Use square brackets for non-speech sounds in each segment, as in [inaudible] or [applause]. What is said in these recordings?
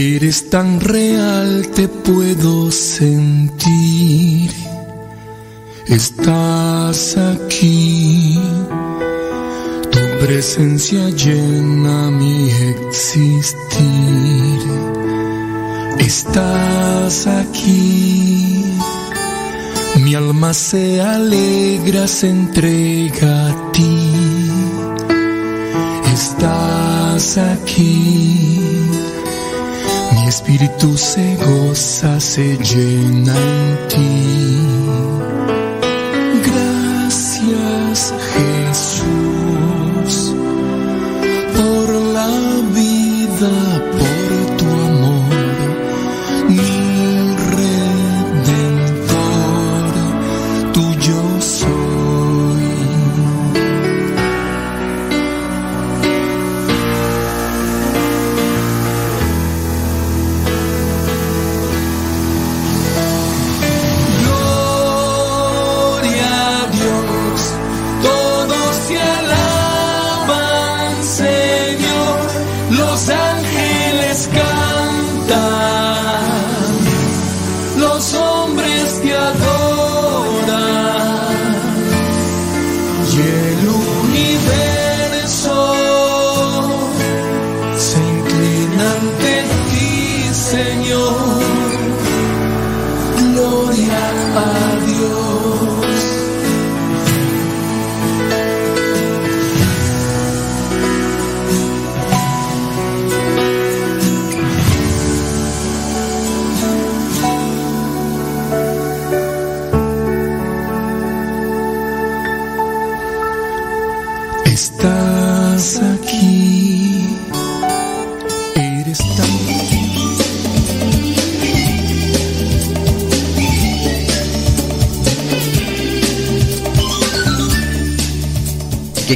Eres tan real, te puedo sentir. Estás aquí. Tu presencia llena mi existir. Estás aquí. Mi alma se alegra, se entrega a ti. Estás aquí. Espíritu se goza, se llena en ti.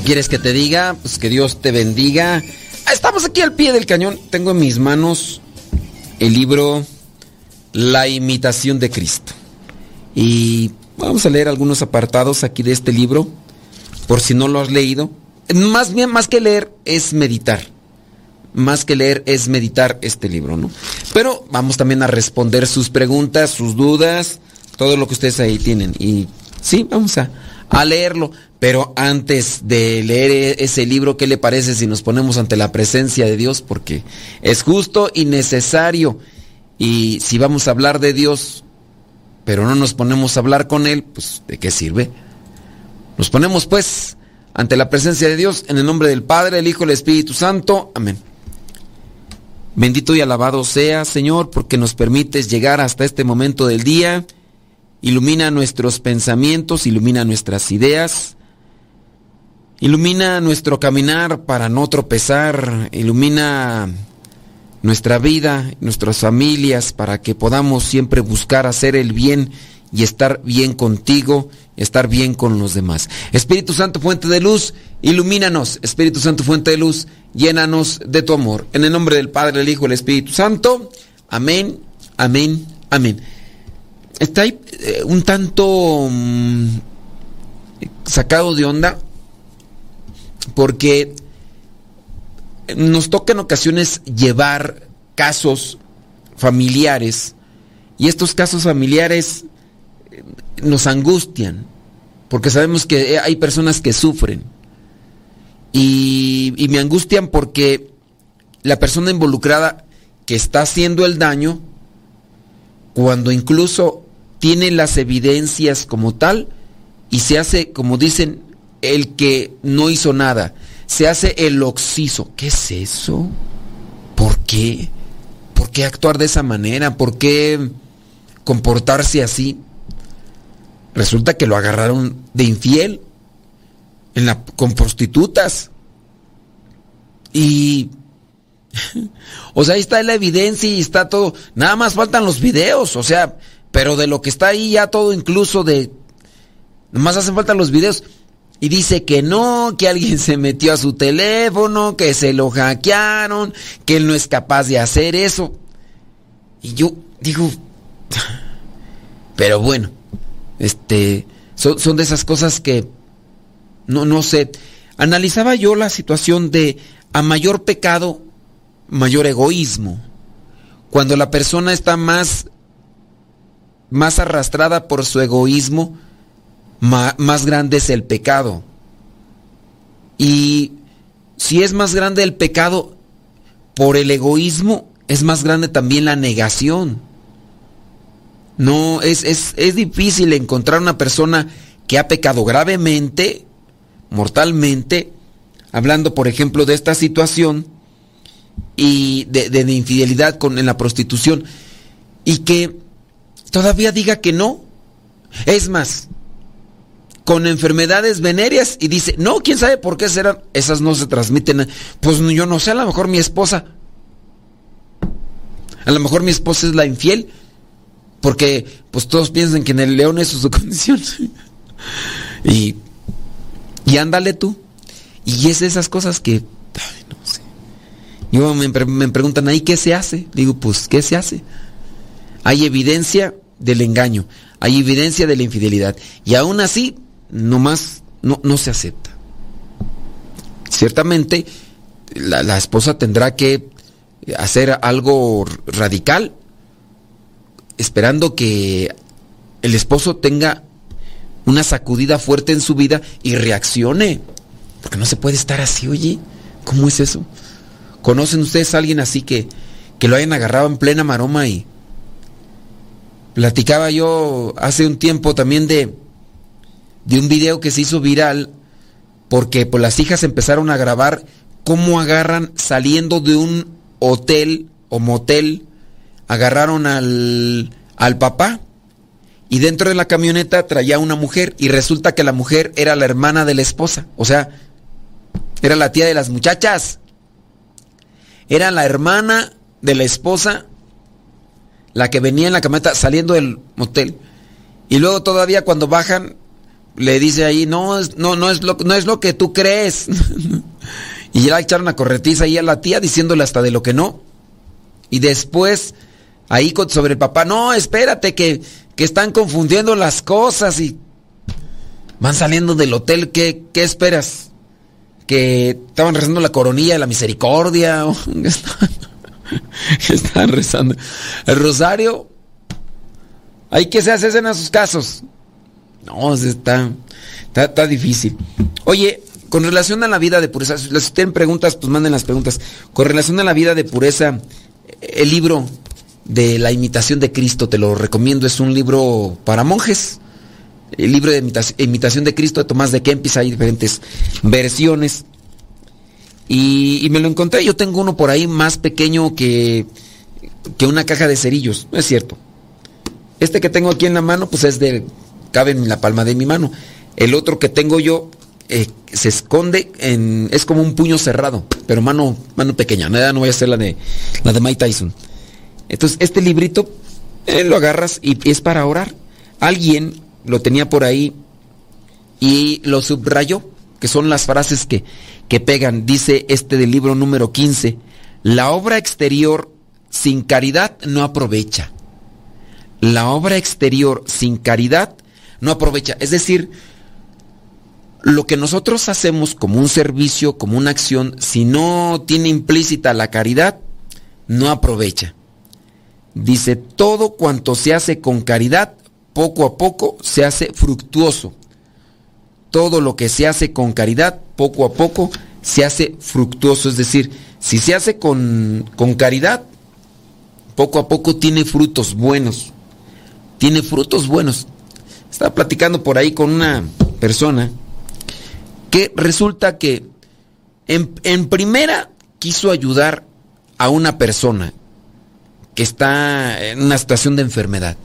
¿Qué quieres que te diga? Pues que Dios te bendiga. Estamos aquí al pie del cañón. Tengo en mis manos el libro La imitación de Cristo. Y vamos a leer algunos apartados aquí de este libro, por si no lo has leído. Más bien, más que leer, es meditar. Más que leer es meditar este libro, ¿no? Pero vamos también a responder sus preguntas, sus dudas, todo lo que ustedes ahí tienen. Y sí, vamos a, a leerlo. Pero antes de leer e- ese libro, ¿qué le parece si nos ponemos ante la presencia de Dios? Porque es justo y necesario. Y si vamos a hablar de Dios, pero no nos ponemos a hablar con Él, pues ¿de qué sirve? Nos ponemos pues ante la presencia de Dios en el nombre del Padre, el Hijo y el Espíritu Santo. Amén. Bendito y alabado sea, Señor, porque nos permites llegar hasta este momento del día. Ilumina nuestros pensamientos, ilumina nuestras ideas. Ilumina nuestro caminar para no tropezar. Ilumina nuestra vida, nuestras familias, para que podamos siempre buscar hacer el bien y estar bien contigo, estar bien con los demás. Espíritu Santo, fuente de luz, ilumínanos. Espíritu Santo, fuente de luz, llénanos de tu amor. En el nombre del Padre, el Hijo y el Espíritu Santo. Amén, amén, amén. Está ahí eh, un tanto mm, sacado de onda porque nos toca en ocasiones llevar casos familiares y estos casos familiares eh, nos angustian porque sabemos que hay personas que sufren. Y, y me angustian porque la persona involucrada que está haciendo el daño cuando incluso tiene las evidencias como tal y se hace, como dicen, el que no hizo nada. Se hace el oxiso. ¿Qué es eso? ¿Por qué? ¿Por qué actuar de esa manera? ¿Por qué comportarse así? Resulta que lo agarraron de infiel con prostitutas. Y [laughs] o sea, ahí está la evidencia y está todo. Nada más faltan los videos, o sea, pero de lo que está ahí ya todo incluso de... Nada más hacen falta los videos. Y dice que no, que alguien [laughs] se metió a su teléfono, que se lo hackearon, que él no es capaz de hacer eso. Y yo digo, [sighs] pero bueno, este, son, son de esas cosas que, no, no sé, analizaba yo la situación de a mayor pecado, mayor egoísmo. Cuando la persona está más, más arrastrada por su egoísmo, más grande es el pecado. Y si es más grande el pecado por el egoísmo, es más grande también la negación. No, es, es, es difícil encontrar una persona que ha pecado gravemente, mortalmente, hablando por ejemplo de esta situación y de, de, infidelidad con, en la prostitución, y que todavía diga que no. Es más, con enfermedades venéreas y dice, no, quién sabe por qué serán, esas no se transmiten. Pues yo no sé, a lo mejor mi esposa. A lo mejor mi esposa es la infiel, porque pues todos piensan que en el león eso es su [laughs] condición. y, y ándale tú. Y es esas cosas que, no sé. Yo me, me preguntan ahí, ¿qué se hace? Digo, pues, ¿qué se hace? Hay evidencia del engaño, hay evidencia de la infidelidad. Y aún así, nomás no, no se acepta. Ciertamente, la, esposa tendrá que hacer algo radical, esperando que el esposo tenga una sacudida fuerte en su vida y reaccione. Porque no se puede estar así, oye. ¿Cómo es eso? ¿Conocen ustedes a alguien así que, que lo hayan agarrado en plena maroma y platicaba yo hace un tiempo también de de un video que se hizo viral porque pues, las hijas empezaron a grabar cómo agarran saliendo de un hotel o motel, agarraron al, al papá y dentro de la camioneta traía una mujer y resulta que la mujer era la hermana de la esposa, o sea, era la tía de las muchachas, era la hermana de la esposa la que venía en la camioneta saliendo del motel. Y luego todavía cuando bajan le dice ahí, no, no, no, es, lo, no es lo que tú crees. [laughs] y ya echaron a corretiza ahí a la tía diciéndole hasta de lo que no. Y después, ahí sobre el papá, no, espérate, que, que están confundiendo las cosas y van saliendo del hotel, ¿qué, qué esperas? Que estaban rezando la coronilla de la misericordia. [laughs] [laughs] estaban rezando. El rosario. Hay que se hacen en esos casos. No, está, está, difícil. Oye, con relación a la vida de pureza, si tienen preguntas, pues manden las preguntas. Con relación a la vida de pureza, el libro de la imitación de Cristo, te lo recomiendo, es un libro para monjes. El libro de imitación de Cristo de Tomás de Kempis, hay diferentes versiones. Y, me lo encontré, yo tengo uno por ahí más pequeño que, que una caja de cerillos, no es cierto. Este que tengo aquí en la mano, pues es de cabe en la palma de mi mano. El otro que tengo yo eh, se esconde en. es como un puño cerrado, pero mano, mano pequeña. No, no voy a hacer la de la de Mike Tyson. Entonces, este librito eh, lo agarras y es para orar. Alguien lo tenía por ahí y lo subrayó, que son las frases que, que pegan. Dice este del libro número 15: La obra exterior sin caridad no aprovecha. La obra exterior sin caridad no aprovecha. Es decir, lo que nosotros hacemos como un servicio, como una acción, si no tiene implícita la caridad, no aprovecha. Dice, todo cuanto se hace con caridad, poco a poco se hace fructuoso. Todo lo que se hace con caridad, poco a poco se hace fructuoso. Es decir, si se hace con, con caridad, poco a poco tiene frutos buenos. Tiene frutos buenos. Estaba platicando por ahí con una persona que resulta que en, primera quiso ayudar a una persona que está en una situación de enfermedad.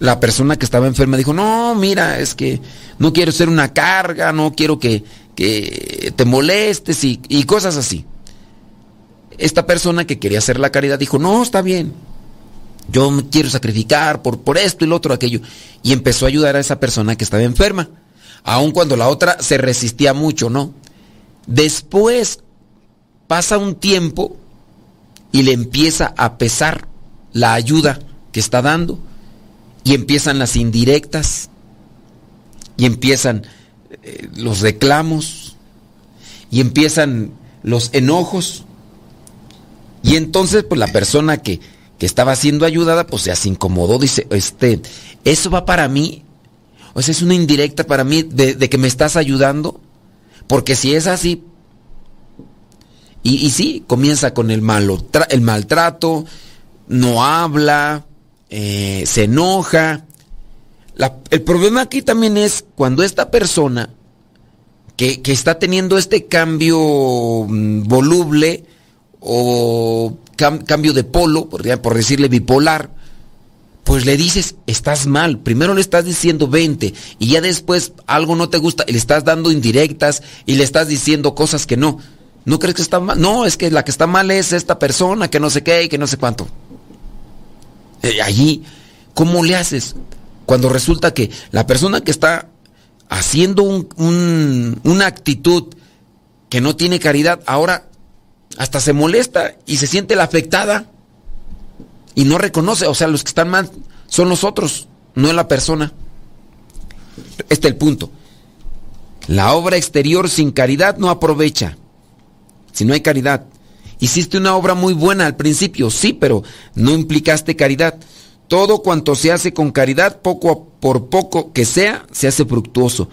La persona que estaba enferma dijo, no, mira, es que no quiero ser una carga, no quiero que, te molestes y, y cosas así. Esta persona que quería hacer la caridad dijo, no, está bien, yo me quiero sacrificar por, por esto y lo otro, aquello. Y empezó a ayudar a esa persona que estaba enferma, aun cuando la otra se resistía mucho, ¿no? Después pasa un tiempo y le empieza a pesar la ayuda que está dando y empiezan las indirectas y empiezan eh, los reclamos y empiezan los enojos y entonces pues la persona que que estaba siendo ayudada, pues se incomodó, dice, este, ¿eso va para mí? O es una indirecta para mí de, que me estás ayudando. Porque si es así, y, y sí, comienza con el, malo, el maltrato, no habla, eh, se enoja. el problema aquí también es cuando esta persona que, está teniendo este cambio mm, voluble o cambio de polo, por, por decirle bipolar, pues le dices, estás mal. Primero le estás diciendo 20 y ya después algo no te gusta y le estás dando indirectas y le estás diciendo cosas que no. ¿No crees que está mal? No, es que la que está mal es esta persona, que no sé qué y que no sé cuánto. Eh, allí, ¿cómo le haces? Cuando resulta que la persona que está haciendo una actitud que no tiene caridad, ahora hasta se molesta y se siente la afectada y no reconoce, o sea, los que están mal son los otros, no es la persona. Este es el punto. La obra exterior sin caridad no aprovecha. Si no hay caridad. Hiciste una obra muy buena al principio, sí, pero no implicaste caridad. Todo cuanto se hace con caridad, poco por poco que sea, se hace fructuoso.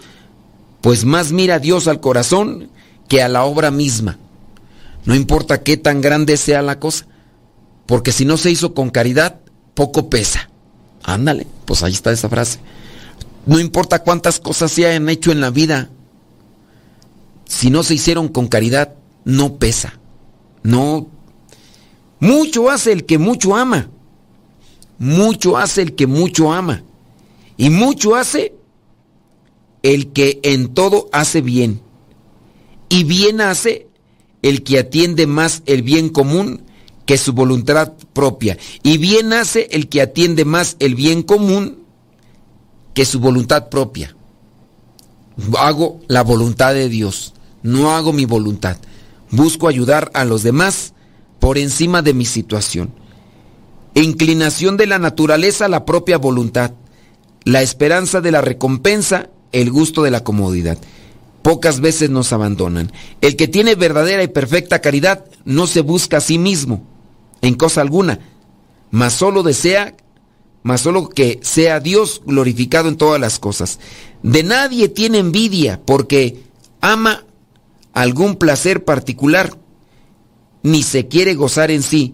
Pues más mira Dios al corazón que a la obra misma. No importa qué tan grande sea la cosa, porque si no se hizo con caridad, poco pesa. Ándale, pues ahí está esa frase. No importa cuántas cosas se hayan hecho en la vida, si no se hicieron con caridad, no pesa. No. Mucho hace el que mucho ama. Mucho hace el que mucho ama. Y mucho hace el que en todo hace bien. Y bien hace el que atiende más el bien común que su voluntad propia. Y bien hace el que atiende más el bien común que su voluntad propia. Hago la voluntad de Dios, no hago mi voluntad. Busco ayudar a los demás por encima de mi situación. Inclinación de la naturaleza a la propia voluntad. La esperanza de la recompensa, el gusto de la comodidad pocas veces nos abandonan. El que tiene verdadera y perfecta caridad no se busca a sí mismo en cosa alguna, mas solo desea, mas solo que sea Dios glorificado en todas las cosas. De nadie tiene envidia porque ama algún placer particular, ni se quiere gozar en sí,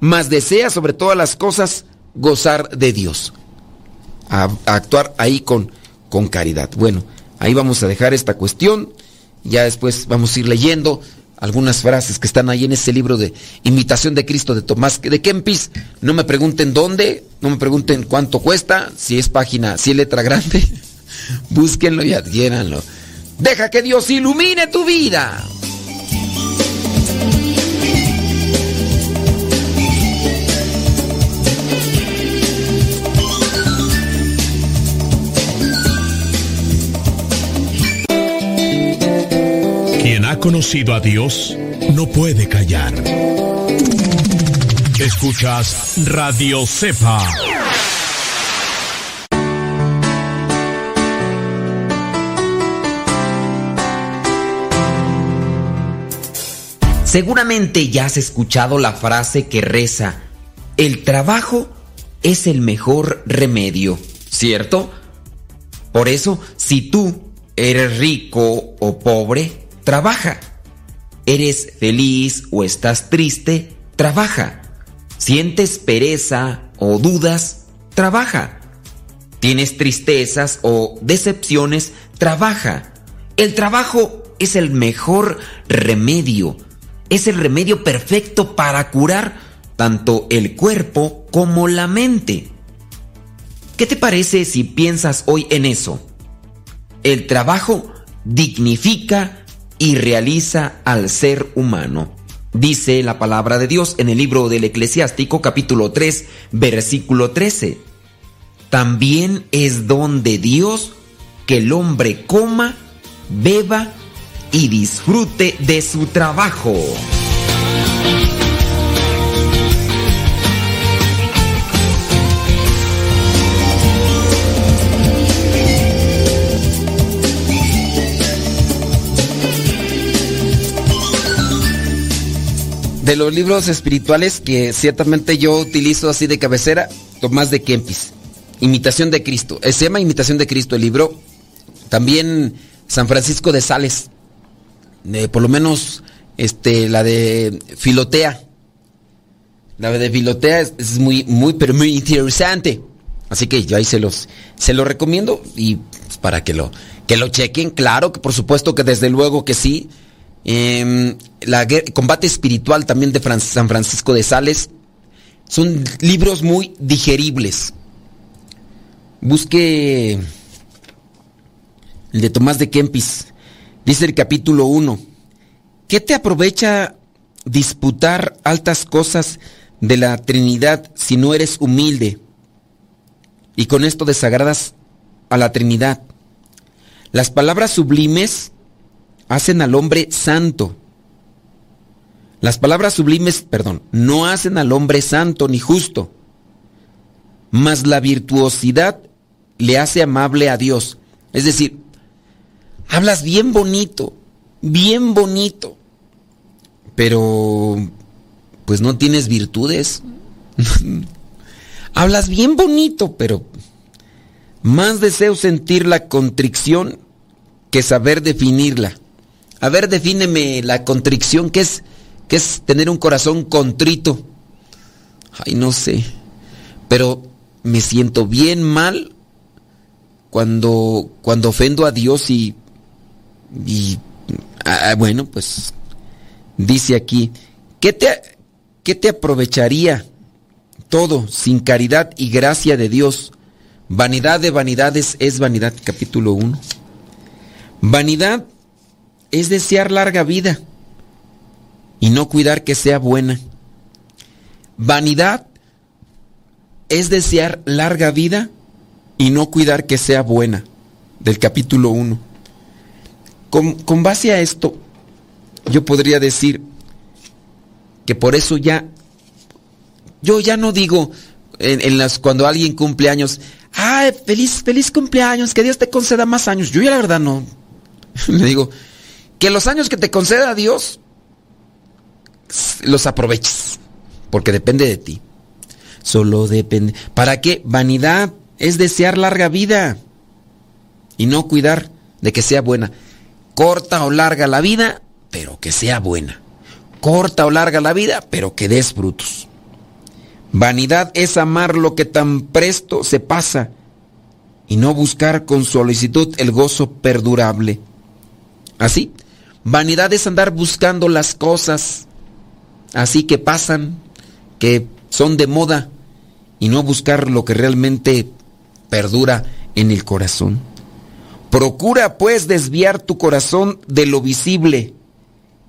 mas desea sobre todas las cosas gozar de Dios. A, actuar ahí con, con caridad. Bueno, Ahí vamos a dejar esta cuestión. Ya después vamos a ir leyendo algunas frases que están ahí en ese libro de Imitación de Cristo de Tomás de Kempis. No me pregunten dónde, no me pregunten cuánto cuesta, si es página, si es letra grande. [laughs] Búsquenlo y adquiéranlo. Deja que Dios ilumine tu vida. ha conocido a Dios no puede callar. Escuchas Radio Cepa. Seguramente ya has escuchado la frase que reza, el trabajo es el mejor remedio, ¿cierto? Por eso, si tú eres rico o pobre, trabaja. ¿Eres feliz o estás triste? Trabaja. ¿Sientes pereza o dudas? Trabaja. ¿Tienes tristezas o decepciones? Trabaja. El trabajo es el mejor remedio. Es el remedio perfecto para curar tanto el cuerpo como la mente. ¿Qué te parece si piensas hoy en eso? El trabajo dignifica y realiza al ser humano. Dice la palabra de Dios en el libro del Eclesiástico capítulo 3 versículo 13. También es don de Dios que el hombre coma, beba y disfrute de su trabajo. de los libros espirituales que ciertamente yo utilizo así de cabecera, Tomás de Kempis. Imitación de Cristo. Eh, se llama Imitación de Cristo el libro. También San Francisco de Sales. Por lo menos este, la de Filotea. La de Filotea es, muy, muy, pero muy interesante. Así que yo ahí se los, se los recomiendo y pues, para que lo, que lo chequen. Claro que por supuesto que desde luego que sí. Eh, la combate espiritual también de San Francisco de Sales. Son libros muy digeribles. Busque el de Tomás de Kempis. Dice el capítulo 1. ¿Qué te aprovecha disputar altas cosas de la Trinidad si no eres humilde? Y con esto desagradas a la Trinidad. Las palabras sublimes hacen al hombre santo. Las palabras sublimes, perdón, no hacen al hombre santo ni justo, mas la virtuosidad le hace amable a Dios. Es decir, hablas bien bonito, bien bonito, pero pues no tienes virtudes. [laughs] hablas bien bonito, pero más deseo sentir la contrición que saber definirla. A ver, defíneme la contrición, ¿qué es, qué es tener un corazón contrito? Ay, no sé. Pero me siento bien mal cuando, cuando ofendo a Dios y, y ah, bueno, pues dice aquí, ¿qué te, ¿qué te aprovecharía todo sin caridad y gracia de Dios? Vanidad de vanidades es vanidad, capítulo 1. Vanidad es desear larga vida y no cuidar que sea buena. Vanidad es desear larga vida y no cuidar que sea buena. Del capítulo 1. Con, base a esto, yo podría decir que por eso ya, yo ya no digo en, las, cuando alguien cumple años, ay, feliz, feliz cumpleaños, que Dios te conceda más años. Yo ya la verdad no. [laughs] Le digo, que los años que te conceda Dios los aproveches, porque depende de ti. Solo depende. ¿Para qué? Vanidad es desear larga vida y no cuidar de que sea buena. Corta o larga la vida, pero que sea buena. Corta o larga la vida, pero que des frutos. Vanidad es amar lo que tan presto se pasa y no buscar con solicitud el gozo perdurable. Así, Vanidad es andar buscando las cosas así que pasan, que son de moda, y no buscar lo que realmente perdura en el corazón. Procura pues desviar tu corazón de lo visible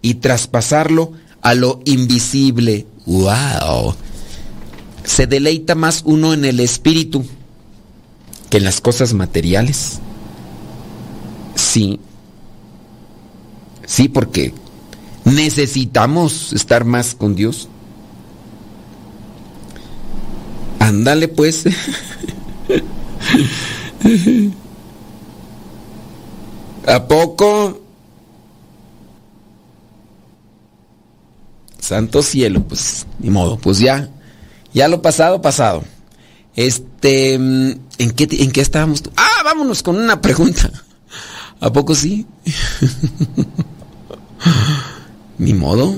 y traspasarlo a lo invisible. ¡Wow! Se deleita más uno en el espíritu que en las cosas materiales. Sí, Sí, porque necesitamos estar más con Dios. Ándale pues. [laughs] ¿A poco? Santo cielo, pues ni modo, pues ya, ya lo pasado, pasado. Este, ¿en qué, en qué estábamos? Ah, vámonos con una pregunta. ¿A poco sí? [laughs] Ni modo.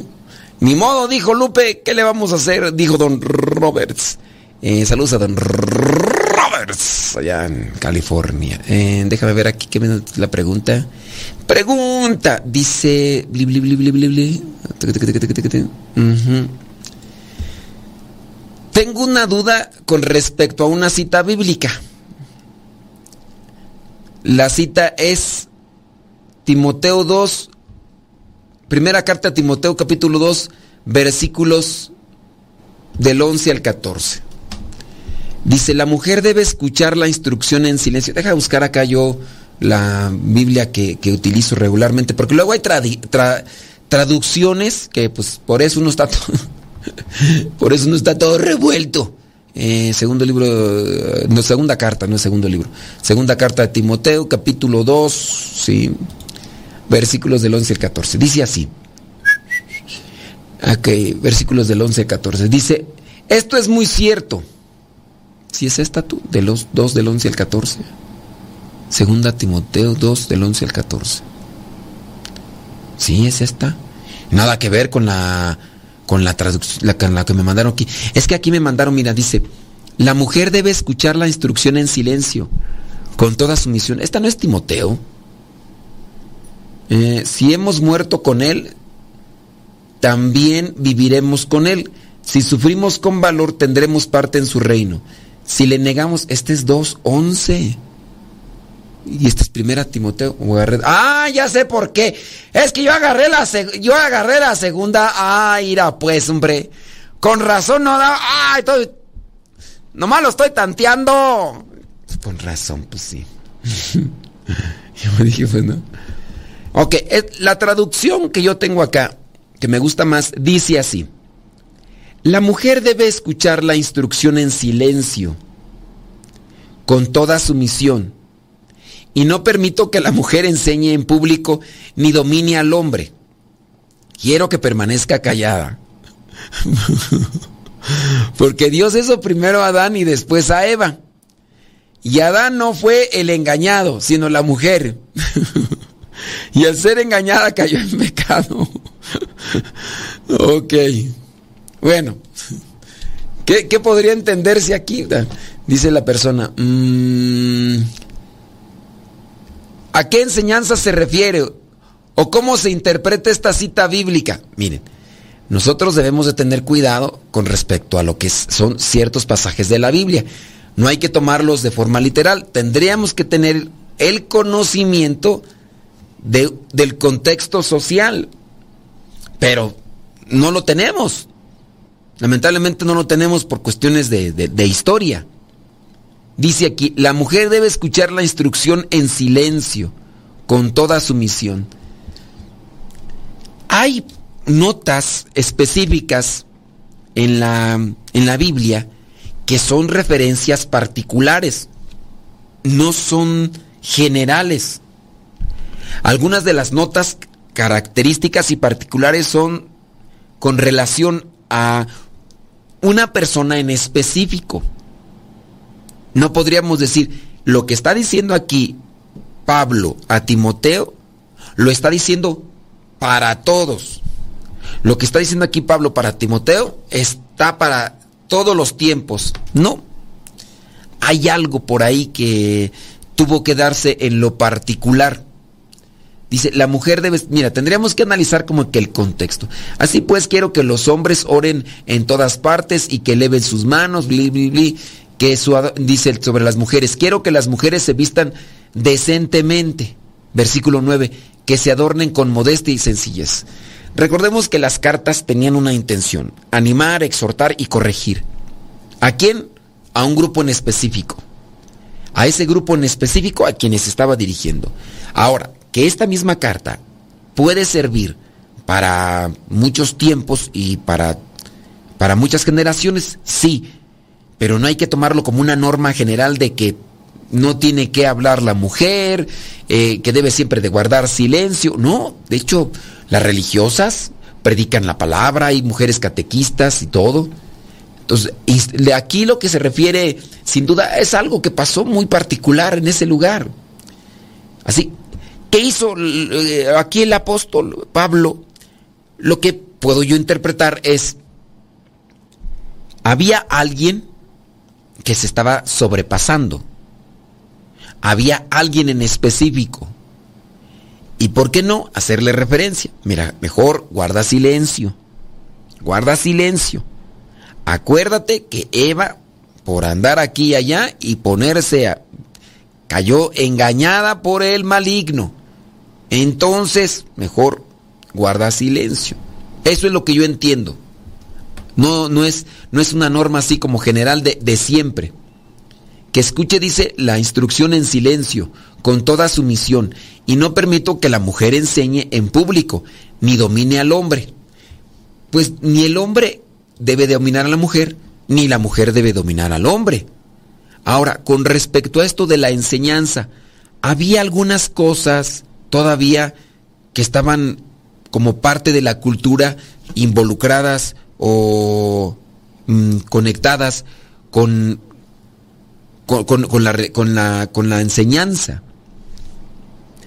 Ni modo, dijo Lupe. ¿Qué le vamos a hacer? Dijo don Roberts. Eh, saludos a don allá en California. Eh, déjame ver aquí qué viene la pregunta. Pregunta, dice. Tengo una duda con respecto a una cita bíblica. La cita es Timoteo 2, primera carta a Timoteo capítulo 2, versículos del 11 al 14. Dice, la mujer debe escuchar la instrucción en silencio. Deja de buscar acá yo la Biblia que, utilizo regularmente, porque luego hay traducciones que pues por eso no está [laughs] todo, por eso no está todo revuelto. Eh, segundo libro, no, segunda carta, no es segundo libro. Segunda carta de Timoteo, capítulo 2, sí versículos del 11 al 14. Dice así. Ok, versículos del 11 al 14. Dice, esto es muy cierto. Si es esta tú, de los 2 del 11 al 14. Segunda Timoteo 2 del 11 al 14. Sí, es esta. Nada que ver con la con la traducción, la, que me mandaron aquí. Es que aquí me mandaron, mira, dice, la mujer debe escuchar la instrucción en silencio, con toda sumisión. Esta no es Timoteo. Eh, si hemos muerto con él, también viviremos con él. Si sufrimos con valor, tendremos parte en su reino. Si le negamos, este es 2.11. Y este es primera Timoteo. Ah, ya sé por qué. Es que yo agarré la, yo agarré la segunda. Ah, ira, pues, hombre. Con razón no da. Ah, estoy. Nomás lo estoy tanteando. Con razón, pues sí. [laughs] yo me dije, pues no. Ok, la traducción que yo tengo acá, que me gusta más, dice así. La mujer debe escuchar la instrucción en silencio, con toda sumisión y no permito que la mujer enseñe en público ni domine al hombre. Quiero que permanezca callada. [laughs] Porque Dios hizo primero a Adán y después a Eva. Y Adán no fue el engañado, sino la mujer. [laughs] y al ser engañada cayó en pecado. [laughs] ok. Bueno. [laughs] ¿Qué, podría entenderse aquí? Dice la persona. Mmm, ¿A qué enseñanza se refiere? ¿O cómo se interpreta esta cita bíblica? Miren, nosotros debemos de tener cuidado con respecto a lo que son ciertos pasajes de la Biblia. No hay que tomarlos de forma literal. Tendríamos que tener el conocimiento del contexto social. Pero no lo tenemos. Lamentablemente no lo tenemos por cuestiones de historia. Dice aquí, la mujer debe escuchar la instrucción en silencio, con toda sumisión. Hay notas específicas en la, en la Biblia que son referencias particulares, no son generales. Algunas de las notas características y particulares son con relación a una persona en específico. No podríamos decir, lo que está diciendo aquí Pablo a Timoteo, lo está diciendo para todos. Lo que está diciendo aquí Pablo para Timoteo está para todos los tiempos. No. Hay algo por ahí que tuvo que darse en lo particular. Dice, la mujer debe, mira, tendríamos que analizar como que el contexto. Así pues, quiero que los hombres oren en todas partes y que eleven sus manos, bli, bli, bli que dice sobre las mujeres, quiero que las mujeres se vistan decentemente. Versículo 9, que se adornen con modestia y sencillez. Recordemos que las cartas tenían una intención, animar, exhortar y corregir. ¿A quién? A un grupo en específico. A ese grupo en específico a quienes estaba dirigiendo. Ahora, que esta misma carta puede servir para muchos tiempos y para, para muchas generaciones, sí, pero no hay que tomarlo como una norma general de que no tiene que hablar la mujer, eh, que debe siempre de guardar silencio. No, de hecho, las religiosas predican la palabra, hay mujeres catequistas y todo. Entonces, de aquí lo que se refiere, sin duda, es algo que pasó muy particular en ese lugar. Así, ¿qué hizo aquí el apóstol Pablo? Lo que puedo yo interpretar es, había alguien que se estaba sobrepasando. Había alguien en específico. ¿Y por qué no hacerle referencia? Mira, mejor guarda silencio. Guarda silencio. Acuérdate que Eva, por andar aquí y allá y ponerse a... cayó engañada por el maligno. Entonces, mejor guarda silencio. Eso es lo que yo entiendo. No, no, es, no es una norma así como general de, de siempre. Que escuche, dice, la instrucción en silencio, con toda sumisión, y no permito que la mujer enseñe en público, ni domine al hombre. Pues ni el hombre debe dominar a la mujer, ni la mujer debe dominar al hombre. Ahora, con respecto a esto de la enseñanza, había algunas cosas todavía que estaban como parte de la cultura involucradas o mm, conectadas con, con, la, con, la, con la enseñanza.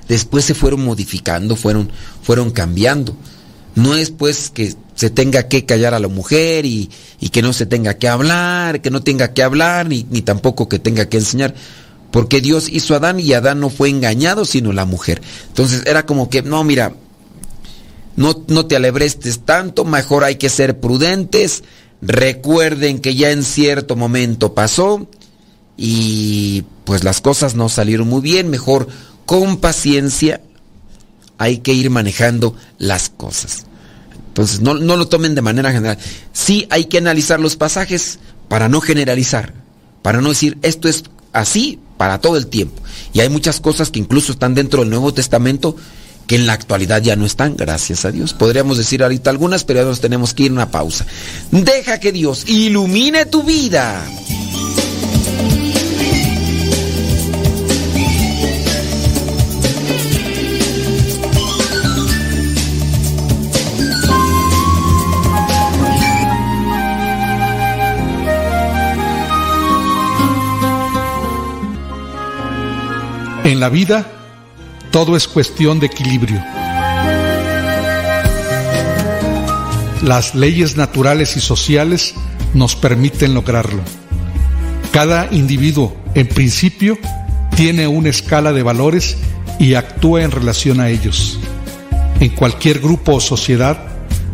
Después se fueron modificando, fueron, fueron cambiando. No es pues que se tenga que callar a la mujer y, y que no se tenga que hablar, que no tenga que hablar, ni, ni tampoco que tenga que enseñar. Porque Dios hizo a Adán y Adán no fue engañado, sino la mujer. Entonces era como que, no, mira, no, no te alebrestes tanto, mejor hay que ser prudentes. Recuerden que ya en cierto momento pasó y pues las cosas no salieron muy bien, mejor con paciencia hay que ir manejando las cosas. Entonces, no, no, lo tomen de manera general. Sí hay que analizar los pasajes para no generalizar, para no decir esto es así para todo el tiempo. Y hay muchas cosas que incluso están dentro del Nuevo Testamento que en la actualidad ya no están, gracias a Dios. Podríamos decir ahorita algunas, pero ya nos tenemos que ir a una pausa. Deja que Dios ilumine tu vida. En la vida, todo es cuestión de equilibrio. Las leyes naturales y sociales nos permiten lograrlo. Cada individuo, en principio, tiene una escala de valores y actúa en relación a ellos. En cualquier grupo o sociedad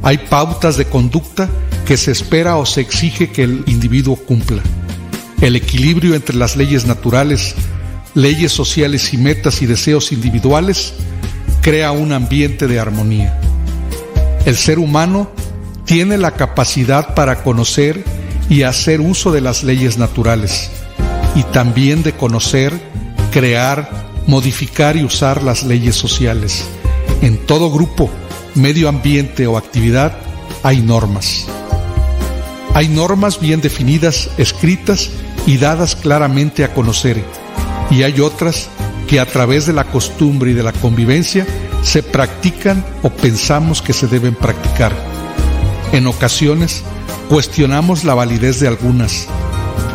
hay pautas de conducta que se espera o se exige que el individuo cumpla. El equilibrio entre las leyes naturales leyes sociales y metas y deseos individuales, crea un ambiente de armonía. El ser humano tiene la capacidad para conocer y hacer uso de las leyes naturales y también de conocer, crear, modificar y usar las leyes sociales. En todo grupo, medio ambiente o actividad hay normas. Hay normas bien definidas, escritas y dadas claramente a conocer y hay otras que a través de la costumbre y de la convivencia se practican o pensamos que se deben practicar. En ocasiones cuestionamos la validez de algunas,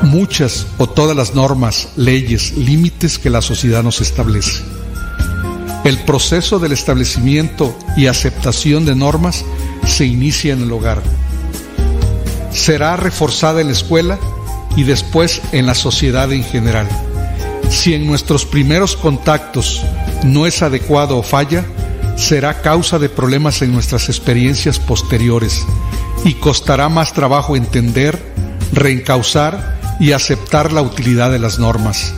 muchas o todas las normas, leyes, límites que la sociedad nos establece. El proceso del establecimiento y aceptación de normas se inicia en el hogar. Será reforzada en la escuela y después en la sociedad en general. Si en nuestros primeros contactos no es adecuado o falla, será causa de problemas en nuestras experiencias posteriores y costará más trabajo entender, reencauzar y aceptar la utilidad de las normas.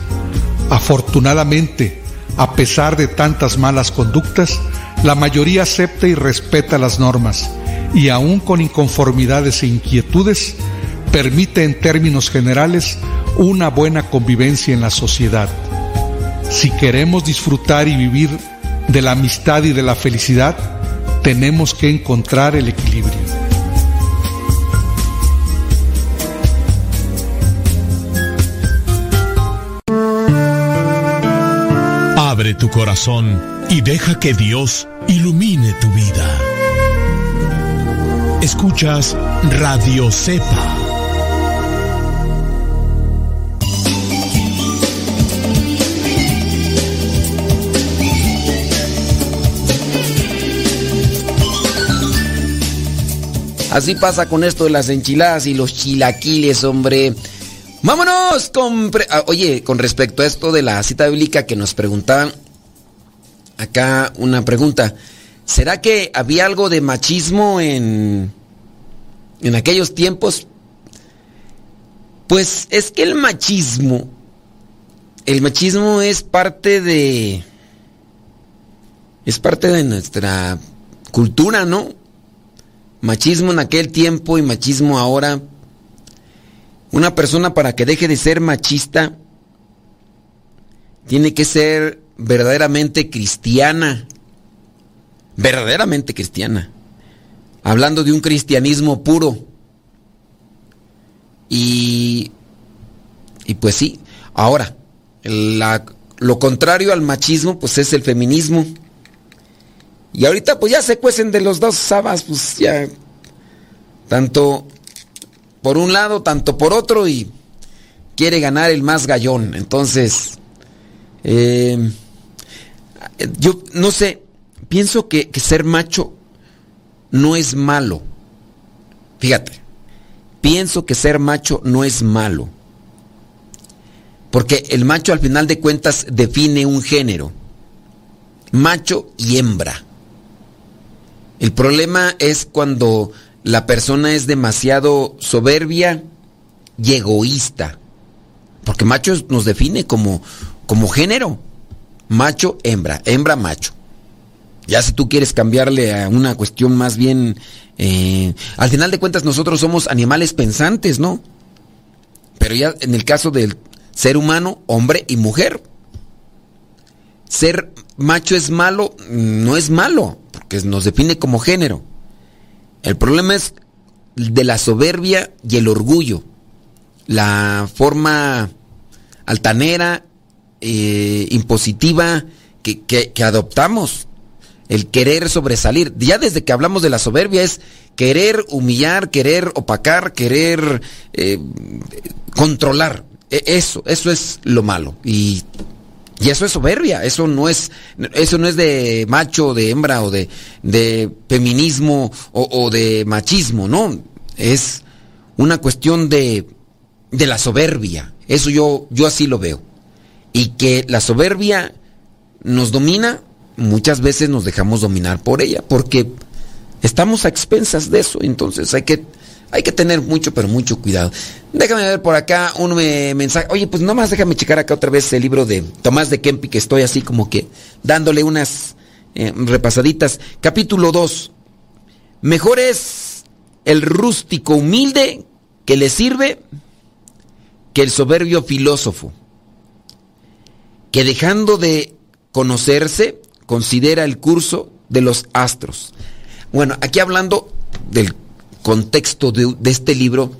Afortunadamente, a pesar de tantas malas conductas, la mayoría acepta y respeta las normas y aun con inconformidades e inquietudes, permite en términos generales una buena convivencia en la sociedad. Si queremos disfrutar y vivir de la amistad y de la felicidad, tenemos que encontrar el equilibrio. Abre tu corazón y deja que Dios ilumine tu vida. Escuchas Radio Cepa Así pasa con esto de las enchiladas y los chilaquiles, hombre. Vámonos con... Ah, oye, con respecto a esto de la cita bíblica que nos preguntaban, acá una pregunta. ¿Será que había algo de machismo en, en aquellos tiempos? Pues es que el machismo, el machismo es parte de... Es parte de nuestra cultura, ¿no? Machismo en aquel tiempo y machismo ahora. Una persona para que deje de ser machista tiene que ser verdaderamente cristiana. Verdaderamente cristiana. Hablando de un cristianismo puro. Y, y pues sí, ahora, lo contrario al machismo pues es el feminismo. Y ahorita pues ya se cuecen de los dos sabas, pues ya tanto por un lado, tanto por otro y quiere ganar el más gallón. Entonces, eh, yo no sé, pienso que, que ser macho no es malo. Fíjate, pienso que ser macho no es malo. Porque el macho al final de cuentas define un género. Macho y hembra. El problema es cuando la persona es demasiado soberbia y egoísta. Porque macho nos define como, como género. Macho, hembra, hembra, macho. Ya si tú quieres cambiarle a una cuestión más bien... Eh, al final de cuentas nosotros somos animales pensantes, ¿no? Pero ya en el caso del ser humano, hombre y mujer. Ser macho es malo, no es malo, porque nos define como género. El problema es de la soberbia y el orgullo. La forma altanera, eh, impositiva que, que adoptamos el querer sobresalir. Ya desde que hablamos de la soberbia es querer humillar, querer opacar, querer eh, controlar. E, eso, eso es lo malo. Y, y, eso es soberbia, eso no es, eso no es de macho, de hembra o de, de feminismo o, o de machismo, no. Es una cuestión de, de la soberbia. Eso yo, yo así lo veo. Y que la soberbia nos domina, muchas veces nos dejamos dominar por ella, porque estamos a expensas de eso, entonces hay que, hay que tener mucho, pero mucho cuidado. Déjame ver por acá un mensaje. Oye, pues nomás déjame checar acá otra vez el libro de Tomás de Kempi, que estoy así como que dándole unas eh, repasaditas. Capítulo 2. Mejor es el rústico humilde que le sirve que el soberbio filósofo, que dejando de conocerse, considera el curso de los astros. Bueno, aquí hablando del contexto de, este libro,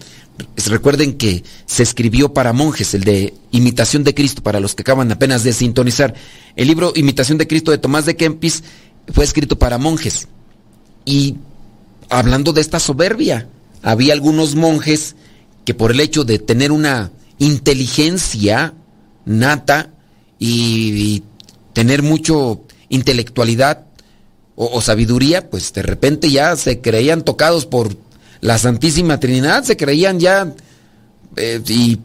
recuerden que se escribió para monjes, el de Imitación de Cristo, para los que acaban apenas de sintonizar. El libro Imitación de Cristo de Tomás de Kempis fue escrito para monjes. Y hablando de esta soberbia, había algunos monjes que por el hecho de tener una inteligencia nata y tener mucho intelectualidad o, sabiduría, pues de repente ya se creían tocados por la Santísima Trinidad, se creían ya... Eh, y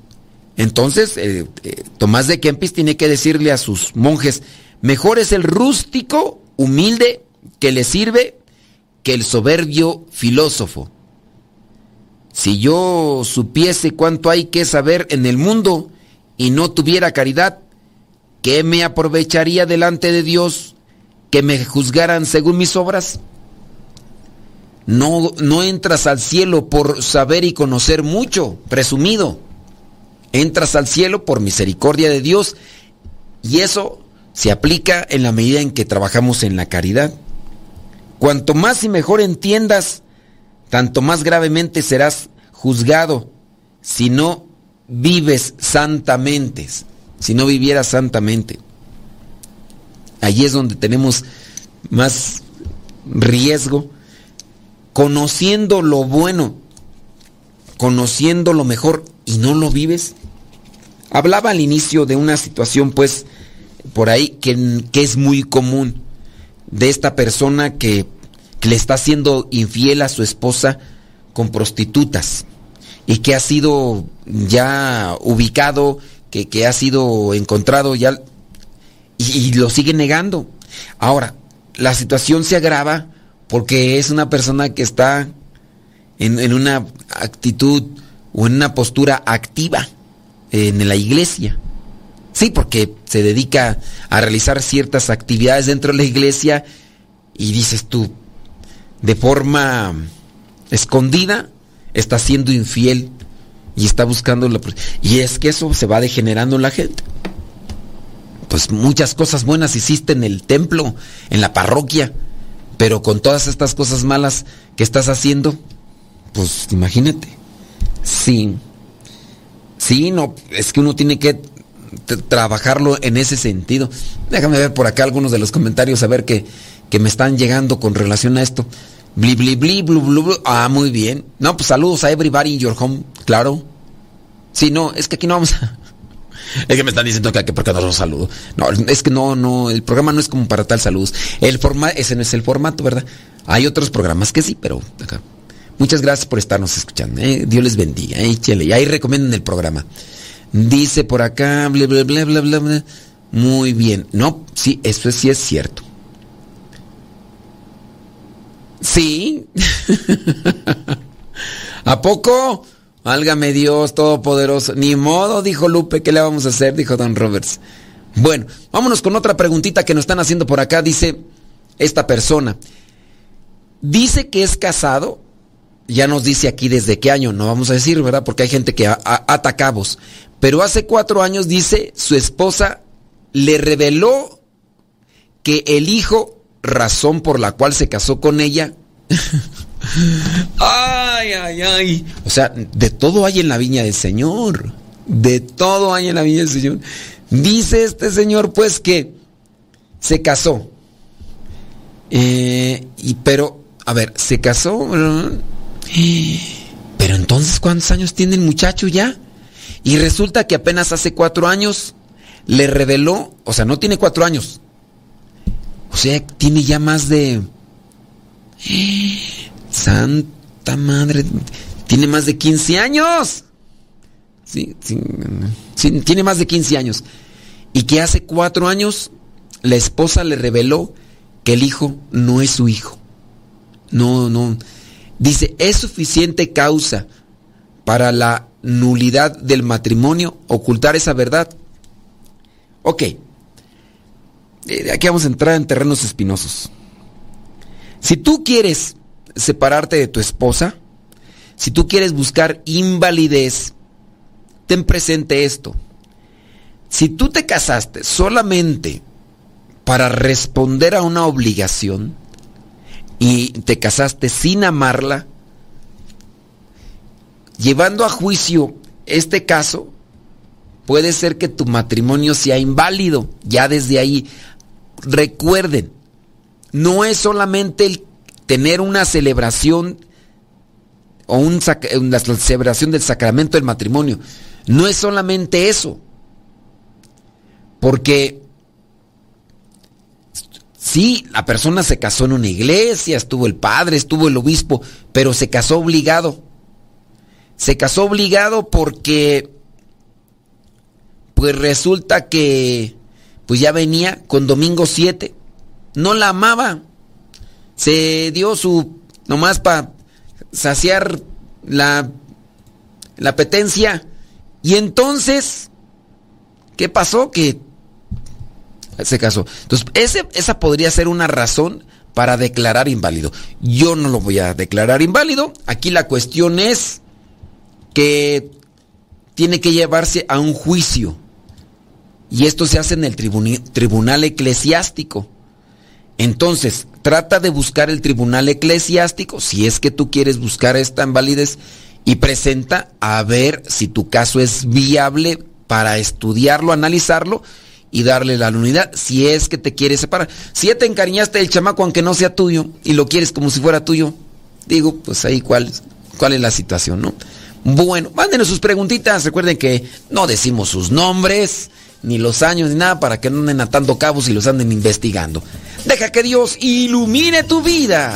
entonces eh, eh, Tomás de Kempis tiene que decirle a sus monjes, mejor es el rústico, humilde, que le sirve, que el soberbio filósofo. Si yo supiese cuánto hay que saber en el mundo y no tuviera caridad, ¿qué me aprovecharía delante de Dios que me juzgaran según mis obras? No, no entras al cielo por saber y conocer mucho, presumido. Entras al cielo por misericordia de Dios y eso se aplica en la medida en que trabajamos en la caridad. Cuanto más y mejor entiendas, tanto más gravemente serás juzgado si no vives santamente, si no vivieras santamente. Allí es donde tenemos más riesgo. Conociendo lo bueno, conociendo lo mejor y no lo vives. Hablaba al inicio de una situación, pues, por ahí que, que es muy común, de esta persona que, le está siendo infiel a su esposa con prostitutas y que ha sido ya ubicado, que, que ha sido encontrado ya y, lo sigue negando. Ahora, la situación se agrava porque es una persona que está en, una actitud o en una postura activa en la iglesia. Sí, porque se dedica a realizar ciertas actividades dentro de la iglesia y dices tú, de forma escondida, está siendo infiel y está buscando la... Y es que eso se va degenerando en la gente pues muchas cosas buenas hiciste en el templo, en la parroquia, pero con todas estas cosas malas que estás haciendo, pues imagínate. Sí. Sí, no, es que uno tiene que trabajarlo en ese sentido. Déjame ver por acá algunos de los comentarios, a ver que, que me están llegando con relación a esto. Bli, bli, bli, blu, blu, blu. Ah, muy bien. No, pues saludos a everybody in your home, claro. Sí, no, es que aquí no vamos a... Es que me están diciendo que, por qué no los saludo. No, es que no, no, el programa no es como para tal saludos. El forma, ese no es el formato, ¿verdad? Hay otros programas que sí, pero acá. Muchas gracias por estarnos escuchando. ¿eh? Dios les bendiga. ¿eh? Y ahí recomienden el programa. Dice por acá, bla, bla, bla, bla, bla. Muy bien. No, sí, eso sí es cierto. Sí. [laughs] ¿A poco? Válgame Dios Todopoderoso. Ni modo, dijo Lupe, ¿qué le vamos a hacer? Dijo Don Roberts. Bueno, vámonos con otra preguntita que nos están haciendo por acá. Dice esta persona. Dice que es casado. Ya nos dice aquí desde qué año, no vamos a decir, ¿verdad? Porque hay gente que ata cabos. Pero hace cuatro años dice su esposa le reveló que el hijo, razón por la cual se casó con ella, [laughs] ay, ay, ay. O sea, de todo hay en la viña del Señor. De todo hay en la viña del Señor. Dice este señor, pues, que se casó. Eh, y pero, a ver, se casó. Pero entonces, ¿cuántos años tiene el muchacho ya? Y resulta que apenas hace cuatro años le reveló, o sea, no tiene cuatro años. O sea, tiene ya más de Santa madre, tiene más de 15 años. Sí, tiene más de 15 años. Y que hace cuatro años la esposa le reveló que el hijo no es su hijo. No, no. Dice, es suficiente causa para la nulidad del matrimonio ocultar esa verdad. Ok. De aquí vamos a entrar en terrenos espinosos. Si tú quieres separarte de tu esposa, si tú quieres buscar invalidez, ten presente esto. Si tú te casaste solamente para responder a una obligación y te casaste sin amarla, llevando a juicio este caso, puede ser que tu matrimonio sea inválido. Ya desde ahí, recuerden, no es solamente el tener una celebración o una celebración del sacramento del matrimonio. No es solamente eso. Porque sí, la persona se casó en una iglesia, estuvo el padre, estuvo el obispo, pero se casó obligado. Se casó obligado porque pues resulta que pues ya venía con domingo 7 no la amaba. Se dio su, nomás para saciar la, la apetencia. Y entonces, ¿qué pasó? Que se casó. Entonces, esa podría ser una razón para declarar inválido. Yo no lo voy a declarar inválido. Aquí la cuestión es que tiene que llevarse a un juicio. Y esto se hace en el tribunal eclesiástico. Entonces, trata de buscar el tribunal eclesiástico, si es que tú quieres buscar esta invalidez, y presenta a ver si tu caso es viable para estudiarlo, analizarlo y darle la unidad, si es que te quieres separar. Si ya te encariñaste del chamaco aunque no sea tuyo y lo quieres como si fuera tuyo, digo, pues ahí cuál, cuál es la situación, ¿no? Bueno, mándenos sus preguntitas, recuerden que no decimos sus nombres, ni los años, ni nada, para que no anden atando cabos y los anden investigando. Deja que Dios ilumine tu vida.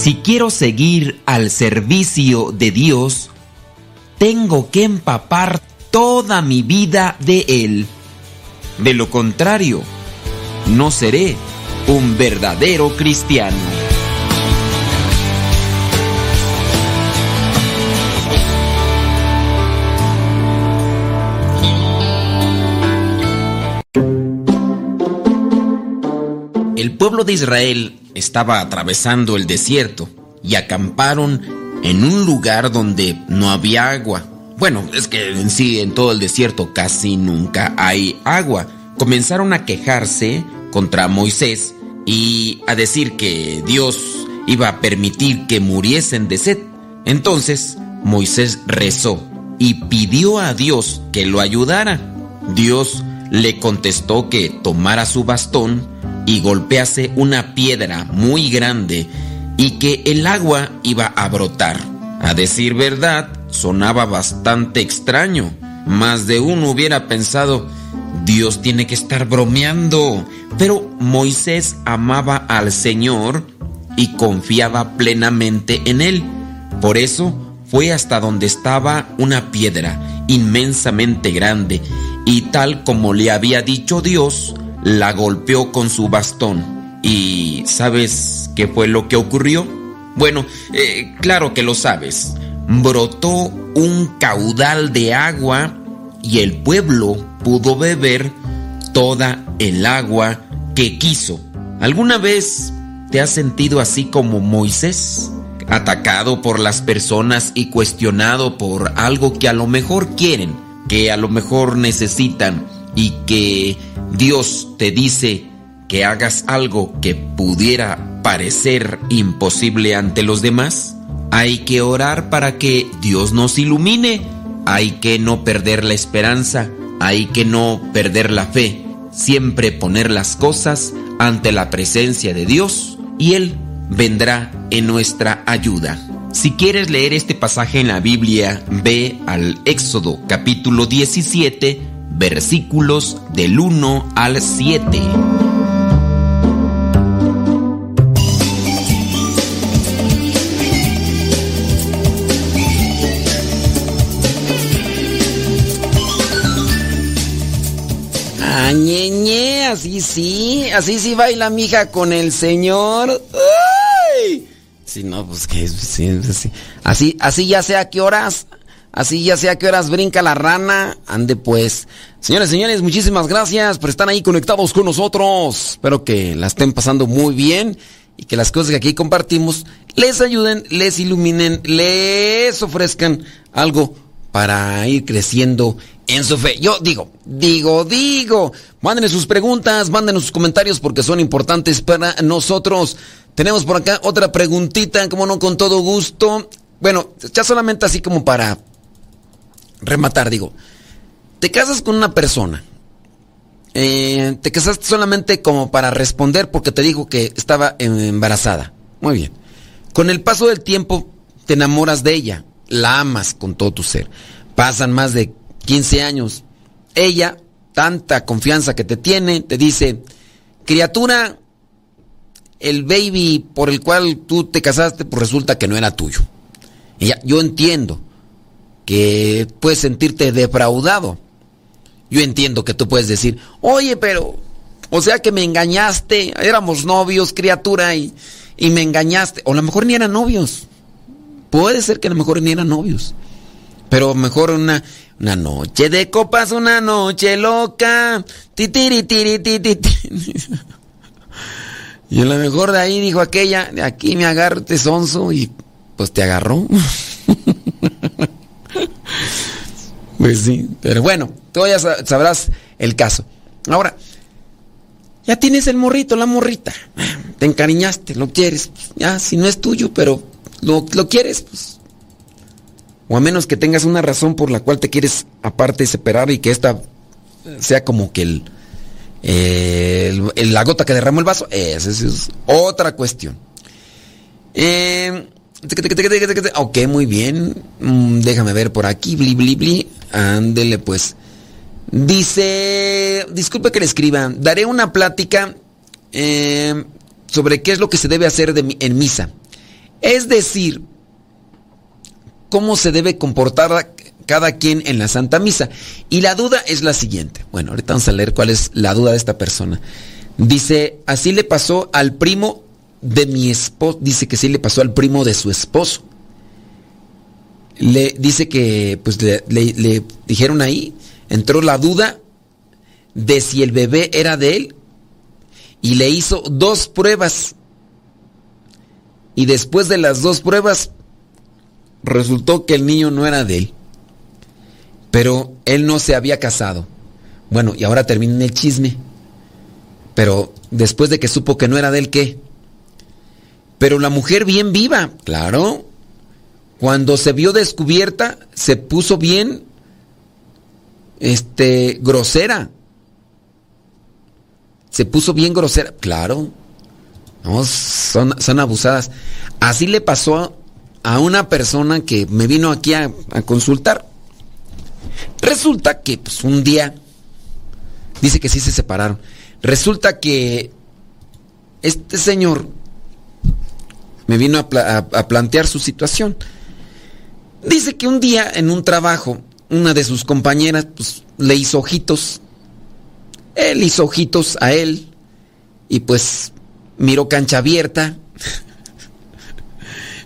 Si quiero seguir al servicio de Dios, tengo que empapar toda mi vida de Él. De lo contrario, no seré un verdadero cristiano. El pueblo de Israel estaba atravesando el desierto y acamparon en un lugar donde no había agua. Bueno, es que en sí en todo el desierto casi nunca hay agua. Comenzaron a quejarse contra Moisés y a decir que Dios iba a permitir que muriesen de sed. Entonces Moisés rezó y pidió a Dios que lo ayudara. Dios le contestó que tomara su bastón y golpease una piedra muy grande y que el agua iba a brotar. A decir verdad, sonaba bastante extraño. Más de uno hubiera pensado, Dios tiene que estar bromeando. Pero Moisés amaba al Señor y confiaba plenamente en Él. Por eso fue hasta donde estaba una piedra inmensamente grande y tal como le había dicho Dios, la golpeó con su bastón. ¿Y sabes qué fue lo que ocurrió? Bueno, eh, claro que lo sabes. Brotó un caudal de agua y el pueblo pudo beber toda el agua que quiso. ¿Alguna vez te has sentido así como Moisés? Atacado por las personas y cuestionado por algo que a lo mejor quieren, que a lo mejor necesitan y que Dios te dice que hagas algo que pudiera parecer imposible ante los demás? Hay que orar para que Dios nos ilumine hay que no perder la esperanza, hay que no perder la fe, siempre poner las cosas ante la presencia de Dios y Él vendrá en nuestra ayuda. Si quieres leer este pasaje en la Biblia, ve al Éxodo capítulo 17, versículos del 1 al 7. Así sí, así sí baila mi hija con el señor. ¡Ay! Si no, pues que sí, sí, así, así ya sé a qué horas, así ya sé a qué horas brinca la rana. Ande pues. Señores, señores, muchísimas gracias por estar ahí conectados con nosotros. Espero que la estén pasando muy bien y que las cosas que aquí compartimos les ayuden, les iluminen, les ofrezcan algo para ir creciendo en su fe. Yo digo, digo, digo. Mándenos sus preguntas, mándenos sus comentarios porque son importantes para nosotros. Tenemos por acá otra preguntita, como no, con todo gusto. Bueno, ya solamente así como para rematar, digo. Te casas con una persona. Eh, te casaste solamente como para responder porque te dijo que estaba embarazada. Muy bien. Con el paso del tiempo te enamoras de ella, la amas con todo tu ser. Pasan más de 15 años. Ella, tanta confianza que te tiene, te dice, criatura, el baby por el cual tú te casaste, pues resulta que no era tuyo. Ella, yo entiendo que puedes sentirte defraudado. Yo entiendo que tú puedes decir, oye, pero, o sea que me engañaste, éramos novios, criatura, y, y me engañaste. O a lo mejor ni eran novios. Puede ser que a lo mejor ni eran novios. Pero mejor una, una noche de copas, una noche loca. Titiri, tiri, tiri, [laughs] Y a lo mejor de ahí dijo aquella, de aquí me agarro este sonso y pues te agarró. [laughs] pues sí, pero bueno, tú ya sabrás el caso. Ahora, ya tienes el morrito, la morrita. Te encariñaste, lo quieres. Ya, si no es tuyo, pero lo, lo quieres, pues o a menos que tengas una razón por la cual te quieres aparte separar y que esta sea como que el, la gota que derramó el vaso, esa es otra cuestión. Eh, ok, muy bien. Mm, déjame ver por aquí. Bli, bli, bli. Ándele pues. Dice, disculpe que le escriba, daré una plática eh, sobre qué es lo que se debe hacer en misa. Es decir, cómo se debe comportar cada quien en la Santa Misa. Y la duda es la siguiente. Bueno, ahorita vamos a leer cuál es la duda de esta persona. Dice, así le pasó al primo de mi esposo, dice que sí le pasó al primo de su esposo. Le dice que pues le, le dijeron ahí, entró la duda de si el bebé era de él y le hizo dos pruebas. Y después de las dos pruebas resultó que el niño no era de él. Pero él no se había casado. Bueno, y ahora termina el chisme. Pero después de que supo que no era de él, ¿qué? Pero la mujer bien viva, claro. Cuando se vio descubierta, se puso bien este grosera. Se puso bien grosera, claro. No, son, son abusadas. Así le pasó a una persona que me vino aquí a, consultar. Resulta que pues, un día, dice que sí se separaron. Resulta que este señor me vino a, a, plantear su situación. Dice que un día en un trabajo, una de sus compañeras pues, le hizo ojitos. Él hizo ojitos a él y pues miró cancha abierta,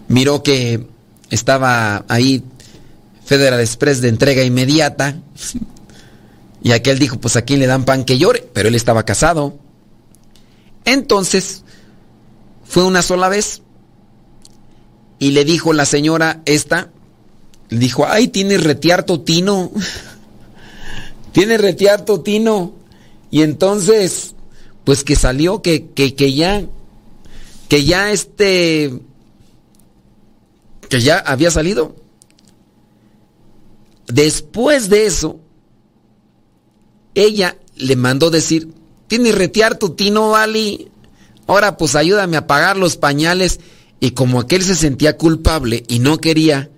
miró que estaba ahí Federal Express de entrega inmediata. Y aquel dijo, pues a quién le dan pan que llore, pero él estaba casado. Entonces, fue una sola vez. Y le dijo la señora esta, le dijo, ay, tiene retear tino. [laughs] tiene retear tino. Y entonces, pues que salió, que, que, que ya, que ya este, que ya había salido. Después de eso, ella le mandó decir, tiene retear tu tino, Vali. Ahora pues ayúdame a pagar los pañales. Y como aquel se sentía culpable y no quería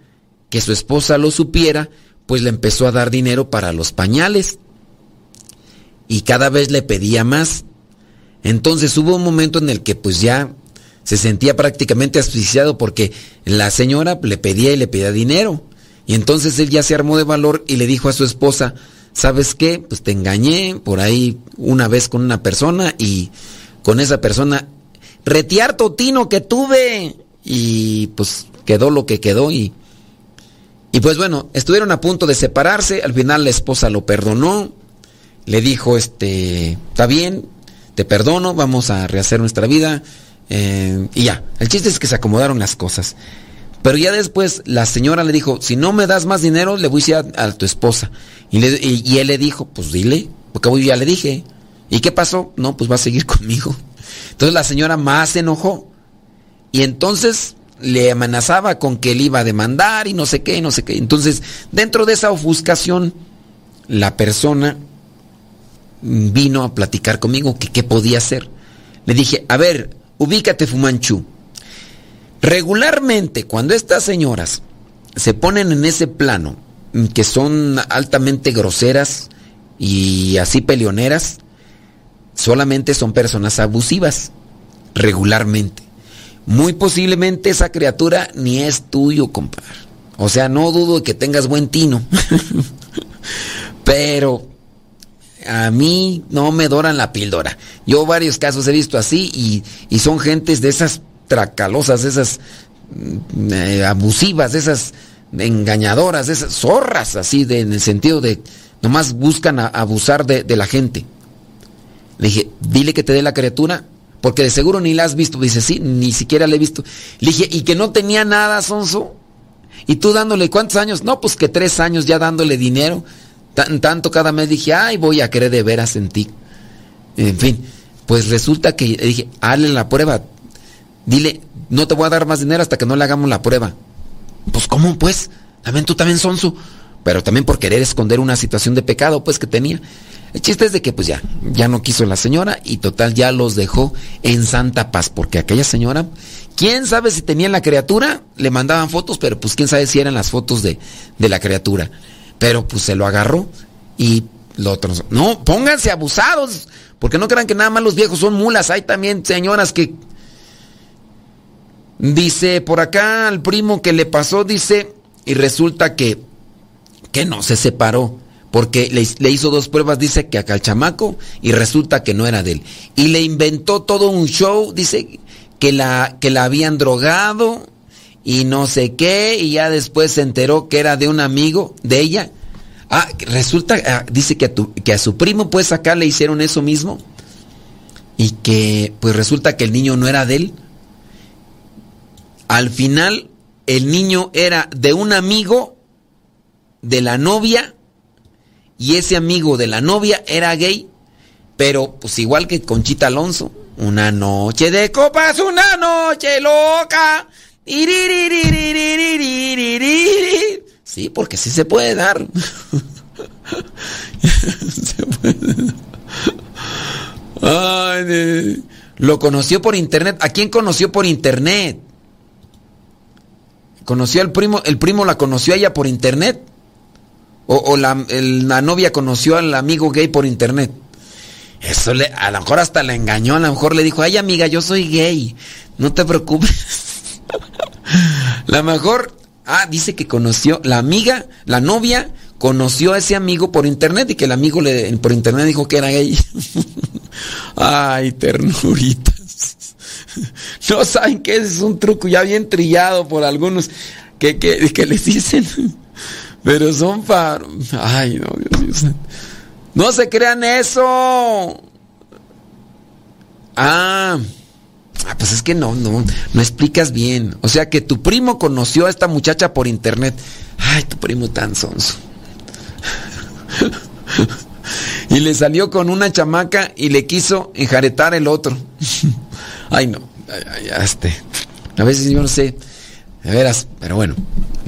que su esposa lo supiera, pues le empezó a dar dinero para los pañales. Y cada vez le pedía más. Entonces hubo un momento en el que pues ya se sentía prácticamente asfixiado porque la señora le pedía y le pedía dinero. Y entonces él ya se armó de valor y le dijo a su esposa, ¿sabes qué? Pues te engañé por ahí una vez con una persona y con esa persona retear totino que tuve y pues quedó lo que quedó y y pues bueno, estuvieron a punto de separarse, al final la esposa lo perdonó, le dijo, este, está bien, te perdono, vamos a rehacer nuestra vida eh, y ya, el chiste es que se acomodaron las cosas. Pero ya después la señora le dijo, si no me das más dinero, le voy a decir a, tu esposa. Y, él le dijo, pues dile, porque yo ya le dije. ¿Y qué pasó? No, pues va a seguir [laughs] conmigo. Entonces la señora más se enojó. Y entonces le amenazaba con que él iba a demandar y no sé qué, y no sé qué. Entonces, dentro de esa ofuscación, la persona vino a platicar conmigo que qué podía hacer. Le dije, a ver, ubícate Fumanchu. Regularmente, cuando estas señoras se ponen en ese plano, que son altamente groseras y así peleoneras, solamente son personas abusivas, regularmente. Muy posiblemente esa criatura ni es tuyo, compadre. O sea, no dudo de que tengas buen tino. [laughs] Pero a mí no me doran la píldora. Yo varios casos he visto así y, y son gentes de esas tracalosas, esas mm, eh, abusivas, esas engañadoras, esas zorras, así, de, en el sentido de nomás buscan abusar de, la gente. Le dije, dile que te dé la criatura, porque de seguro ni la has visto. Dice, sí, ni siquiera la he visto. Le dije, y que no tenía nada, Sonso. Y tú dándole, ¿cuántos años? No, pues que tres años ya dándole dinero. Tanto cada mes dije, ay, voy a querer de veras en ti. En fin, pues resulta que dije, hazle la prueba, Dile, no te voy a dar más dinero hasta que no le hagamos la prueba. Pues, ¿cómo, pues? También tú también sonso. Pero también por querer esconder una situación de pecado, pues, que tenía. El chiste es de que, pues ya, ya no quiso la señora y total ya los dejó en santa paz. Porque aquella señora, quién sabe si tenía la criatura, le mandaban fotos, pero pues quién sabe si eran las fotos de, de la criatura. Pero pues se lo agarró y lo. No, pónganse abusados. Porque no crean que nada más los viejos son mulas. Hay también señoras que Dice por acá al primo que le pasó, dice, y resulta que, que no se separó. Porque le, hizo dos pruebas, dice que acá el chamaco, y resulta que no era de él. Y le inventó todo un show, dice que la, que la habían drogado y no sé qué, y ya después se enteró que era de un amigo de ella. Ah, resulta, ah, dice que a, que a su primo, pues acá le hicieron eso mismo. Y que, pues resulta que el niño no era de él al final, el niño era de un amigo de la novia y ese amigo de la novia era gay. Pero, pues igual que Conchita Alonso, una noche de copas, una noche loca. Sí, porque sí se puede dar. se puede Ay, lo conoció por internet. ¿A quién conoció por internet? ¿Conoció al primo? ¿El primo la conoció a ella por internet? ¿O, la, la, novia conoció al amigo gay por internet? Eso le, a lo mejor hasta la engañó, a lo mejor le dijo, ay amiga, yo soy gay, no te preocupes. [laughs] la mejor, ah, dice que conoció, la amiga, la novia, conoció a ese amigo por internet y que el amigo le, por internet dijo que era gay. [laughs] Ay, ternuritas. [laughs] No saben que es un truco ya bien trillado por algunos que, que, les dicen. Pero son para... Ay, no, Dios mío. No se crean eso. Ah. Ah, pues es que no, no, no explicas bien. O sea que tu primo conoció a esta muchacha por internet. Ay, tu primo tan sonso. [laughs] y le salió con una chamaca y le quiso enjaretar el otro. [laughs] Ay, no. este. A veces yo no sé. De veras, pero bueno.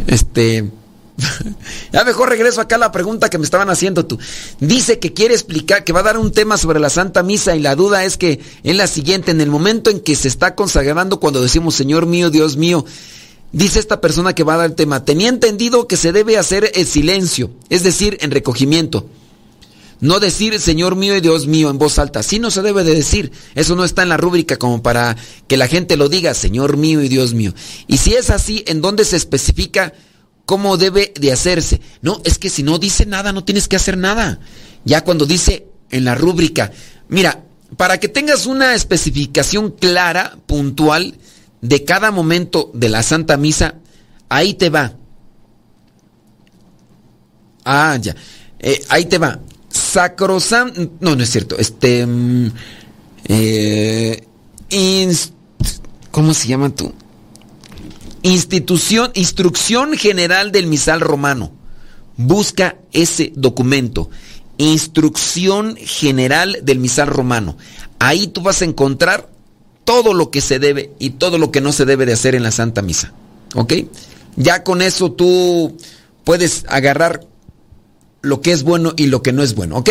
Este. [laughs] ya mejor regreso acá a la pregunta que me estaban haciendo tú. Dice que quiere explicar, que va a dar un tema sobre la Santa Misa y la duda es que es la siguiente, en el momento en que se está consagrando cuando decimos Señor mío, Dios mío, dice esta persona que va a dar el tema, tenía entendido que se debe hacer el silencio, es decir, en recogimiento. No decir Señor mío y Dios mío en voz alta. Así no se debe de decir. Eso no está en la rúbrica como para que la gente lo diga, Señor mío y Dios mío. Y si es así, ¿en dónde se especifica cómo debe de hacerse? No, es que si no dice nada, no tienes que hacer nada. Ya cuando dice en la rúbrica, mira, para que tengas una especificación clara, puntual, de cada momento de la Santa Misa, ahí te va. Ah, ya. Eh, ahí te va. Sacrosan... No, no es cierto. Este... Mm, eh, ¿Cómo se llama tú? Institución, Instrucción General del Misal Romano. Busca ese documento. Instrucción General del Misal Romano. Ahí tú vas a encontrar todo lo que se debe y todo lo que no se debe de hacer en la Santa Misa. ¿Ok? Ya con eso tú puedes agarrar lo que es bueno y lo que no es bueno, ¿ok?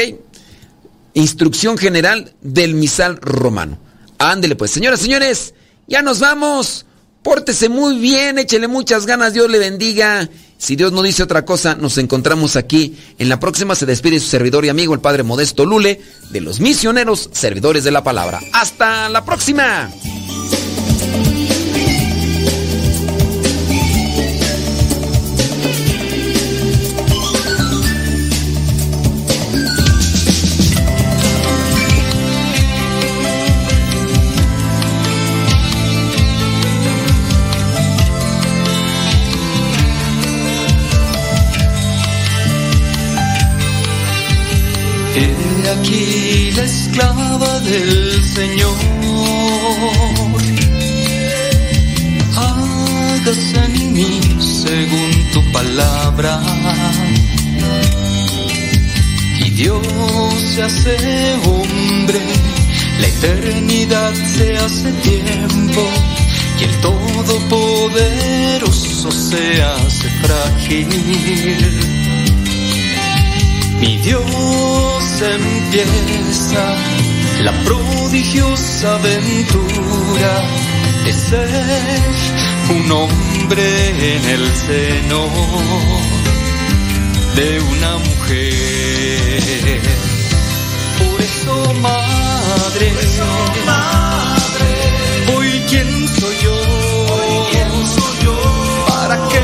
Instrucción general del misal romano. Ándele pues, señoras, señores, ya nos vamos. Pórtese muy bien, échele muchas ganas, Dios le bendiga. Si Dios no dice otra cosa, nos encontramos aquí. En la próxima se despide su servidor y amigo, el Padre Modesto Lule, de los misioneros servidores de la palabra. Hasta la próxima. Aquí la esclava del Señor. Hágase en mí según tu palabra. Y Dios se hace hombre, la eternidad se hace tiempo. Y el Todopoderoso se hace frágil mi Dios empieza la prodigiosa aventura de ser un hombre en el seno de una mujer. Por eso, madre, hoy quién soy yo, soy yo, para que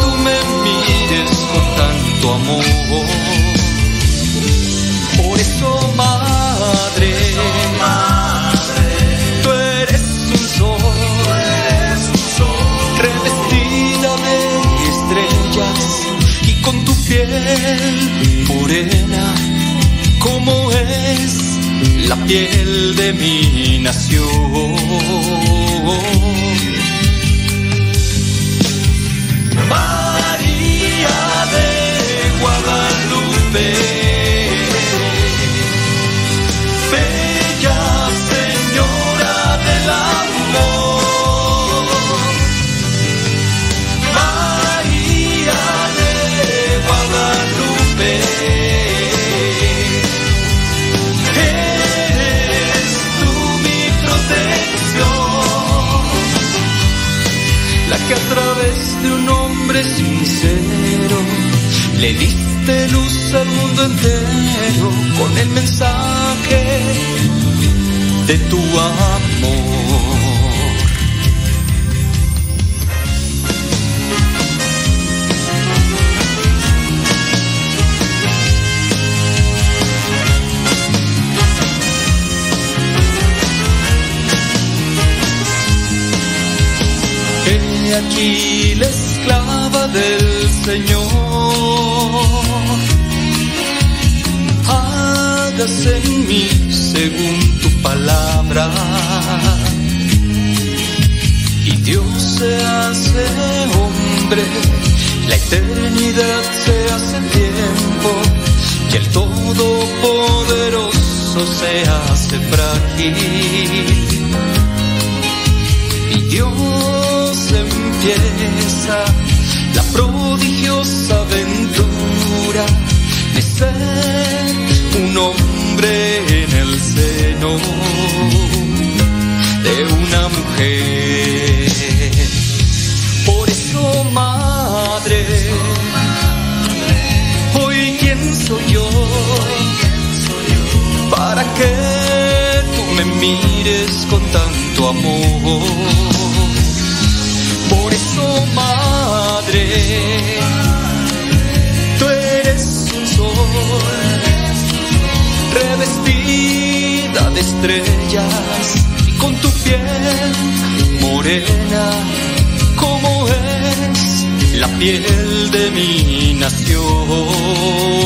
tú me mires con tanto amor. Morena como es la piel de mi nación. que a través de un hombre sincero le diste luz al mundo entero con el mensaje de tu amor. Aquí la esclava del Señor. Hágase en mí según tu palabra. Y Dios se hace hombre, la eternidad se hace tiempo, y el Todopoderoso se hace frágil. Y Dios empieza la prodigiosa aventura de ser un hombre en el seno de una mujer. Por eso, madre, hoy quién soy yo para que tú me mires con tanto amor. Madre, tú eres un sol revestida de estrellas y con tu piel morena como es la piel de mi nación.